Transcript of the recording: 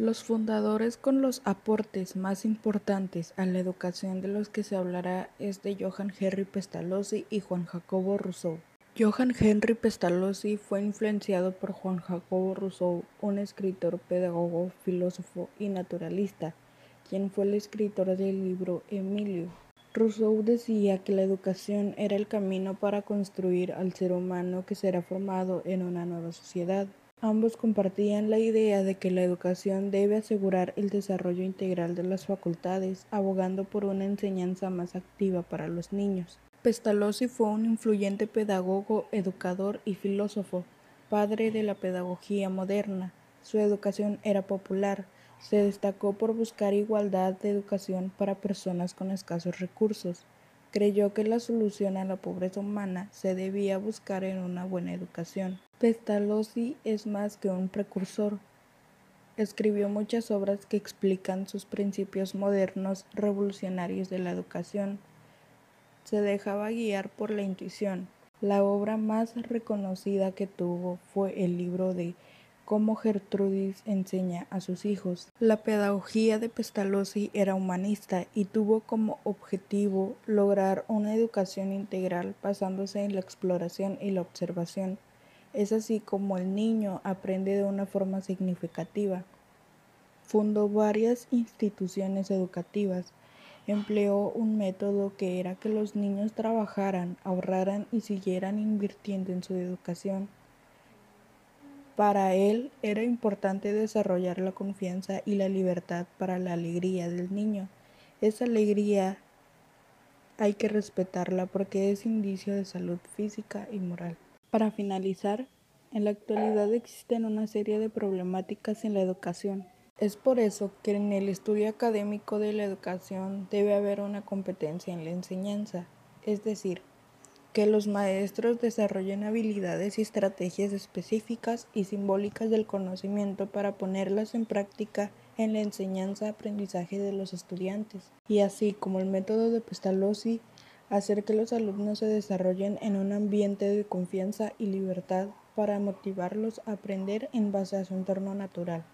Los fundadores con los aportes más importantes a la educación de los que se hablará es de Johann Henry Pestalozzi y Juan Jacobo Rousseau. Johann Henry Pestalozzi fue influenciado por Juan Jacobo Rousseau, un escritor, pedagogo, filósofo y naturalista, quien fue el escritor del libro Emilio. Rousseau decía que la educación era el camino para construir al ser humano que será formado en una nueva sociedad. Ambos compartían la idea de que la educación debe asegurar el desarrollo integral de las facultades, abogando por una enseñanza más activa para los niños. Pestalozzi fue un influyente pedagogo, educador y filósofo, padre de la pedagogía moderna. Su educación era popular, se destacó por buscar igualdad de educación para personas con escasos recursos. Creyó que la solución a la pobreza humana se debía buscar en una buena educación. Pestalozzi es más que un precursor. Escribió muchas obras que explican sus principios modernos revolucionarios de la educación. Se dejaba guiar por la intuición. La obra más reconocida que tuvo fue el libro de cómo Gertrudis enseña a sus hijos. La pedagogía de Pestalozzi era humanista y tuvo como objetivo lograr una educación integral basándose en la exploración y la observación. Es así como el niño aprende de una forma significativa. Fundó varias instituciones educativas. Empleó un método que era que los niños trabajaran, ahorraran y siguieran invirtiendo en su educación. Para él era importante desarrollar la confianza y la libertad para la alegría del niño. Esa alegría hay que respetarla porque es indicio de salud física y moral. Para finalizar, en la actualidad existen una serie de problemáticas en la educación. Es por eso que en el estudio académico de la educación debe haber una competencia en la enseñanza, es decir, que los maestros desarrollen habilidades y estrategias específicas y simbólicas del conocimiento para ponerlas en práctica en la enseñanza-aprendizaje de los estudiantes, y así como el método de Pestalozzi, hacer que los alumnos se desarrollen en un ambiente de confianza y libertad para motivarlos a aprender en base a su entorno natural.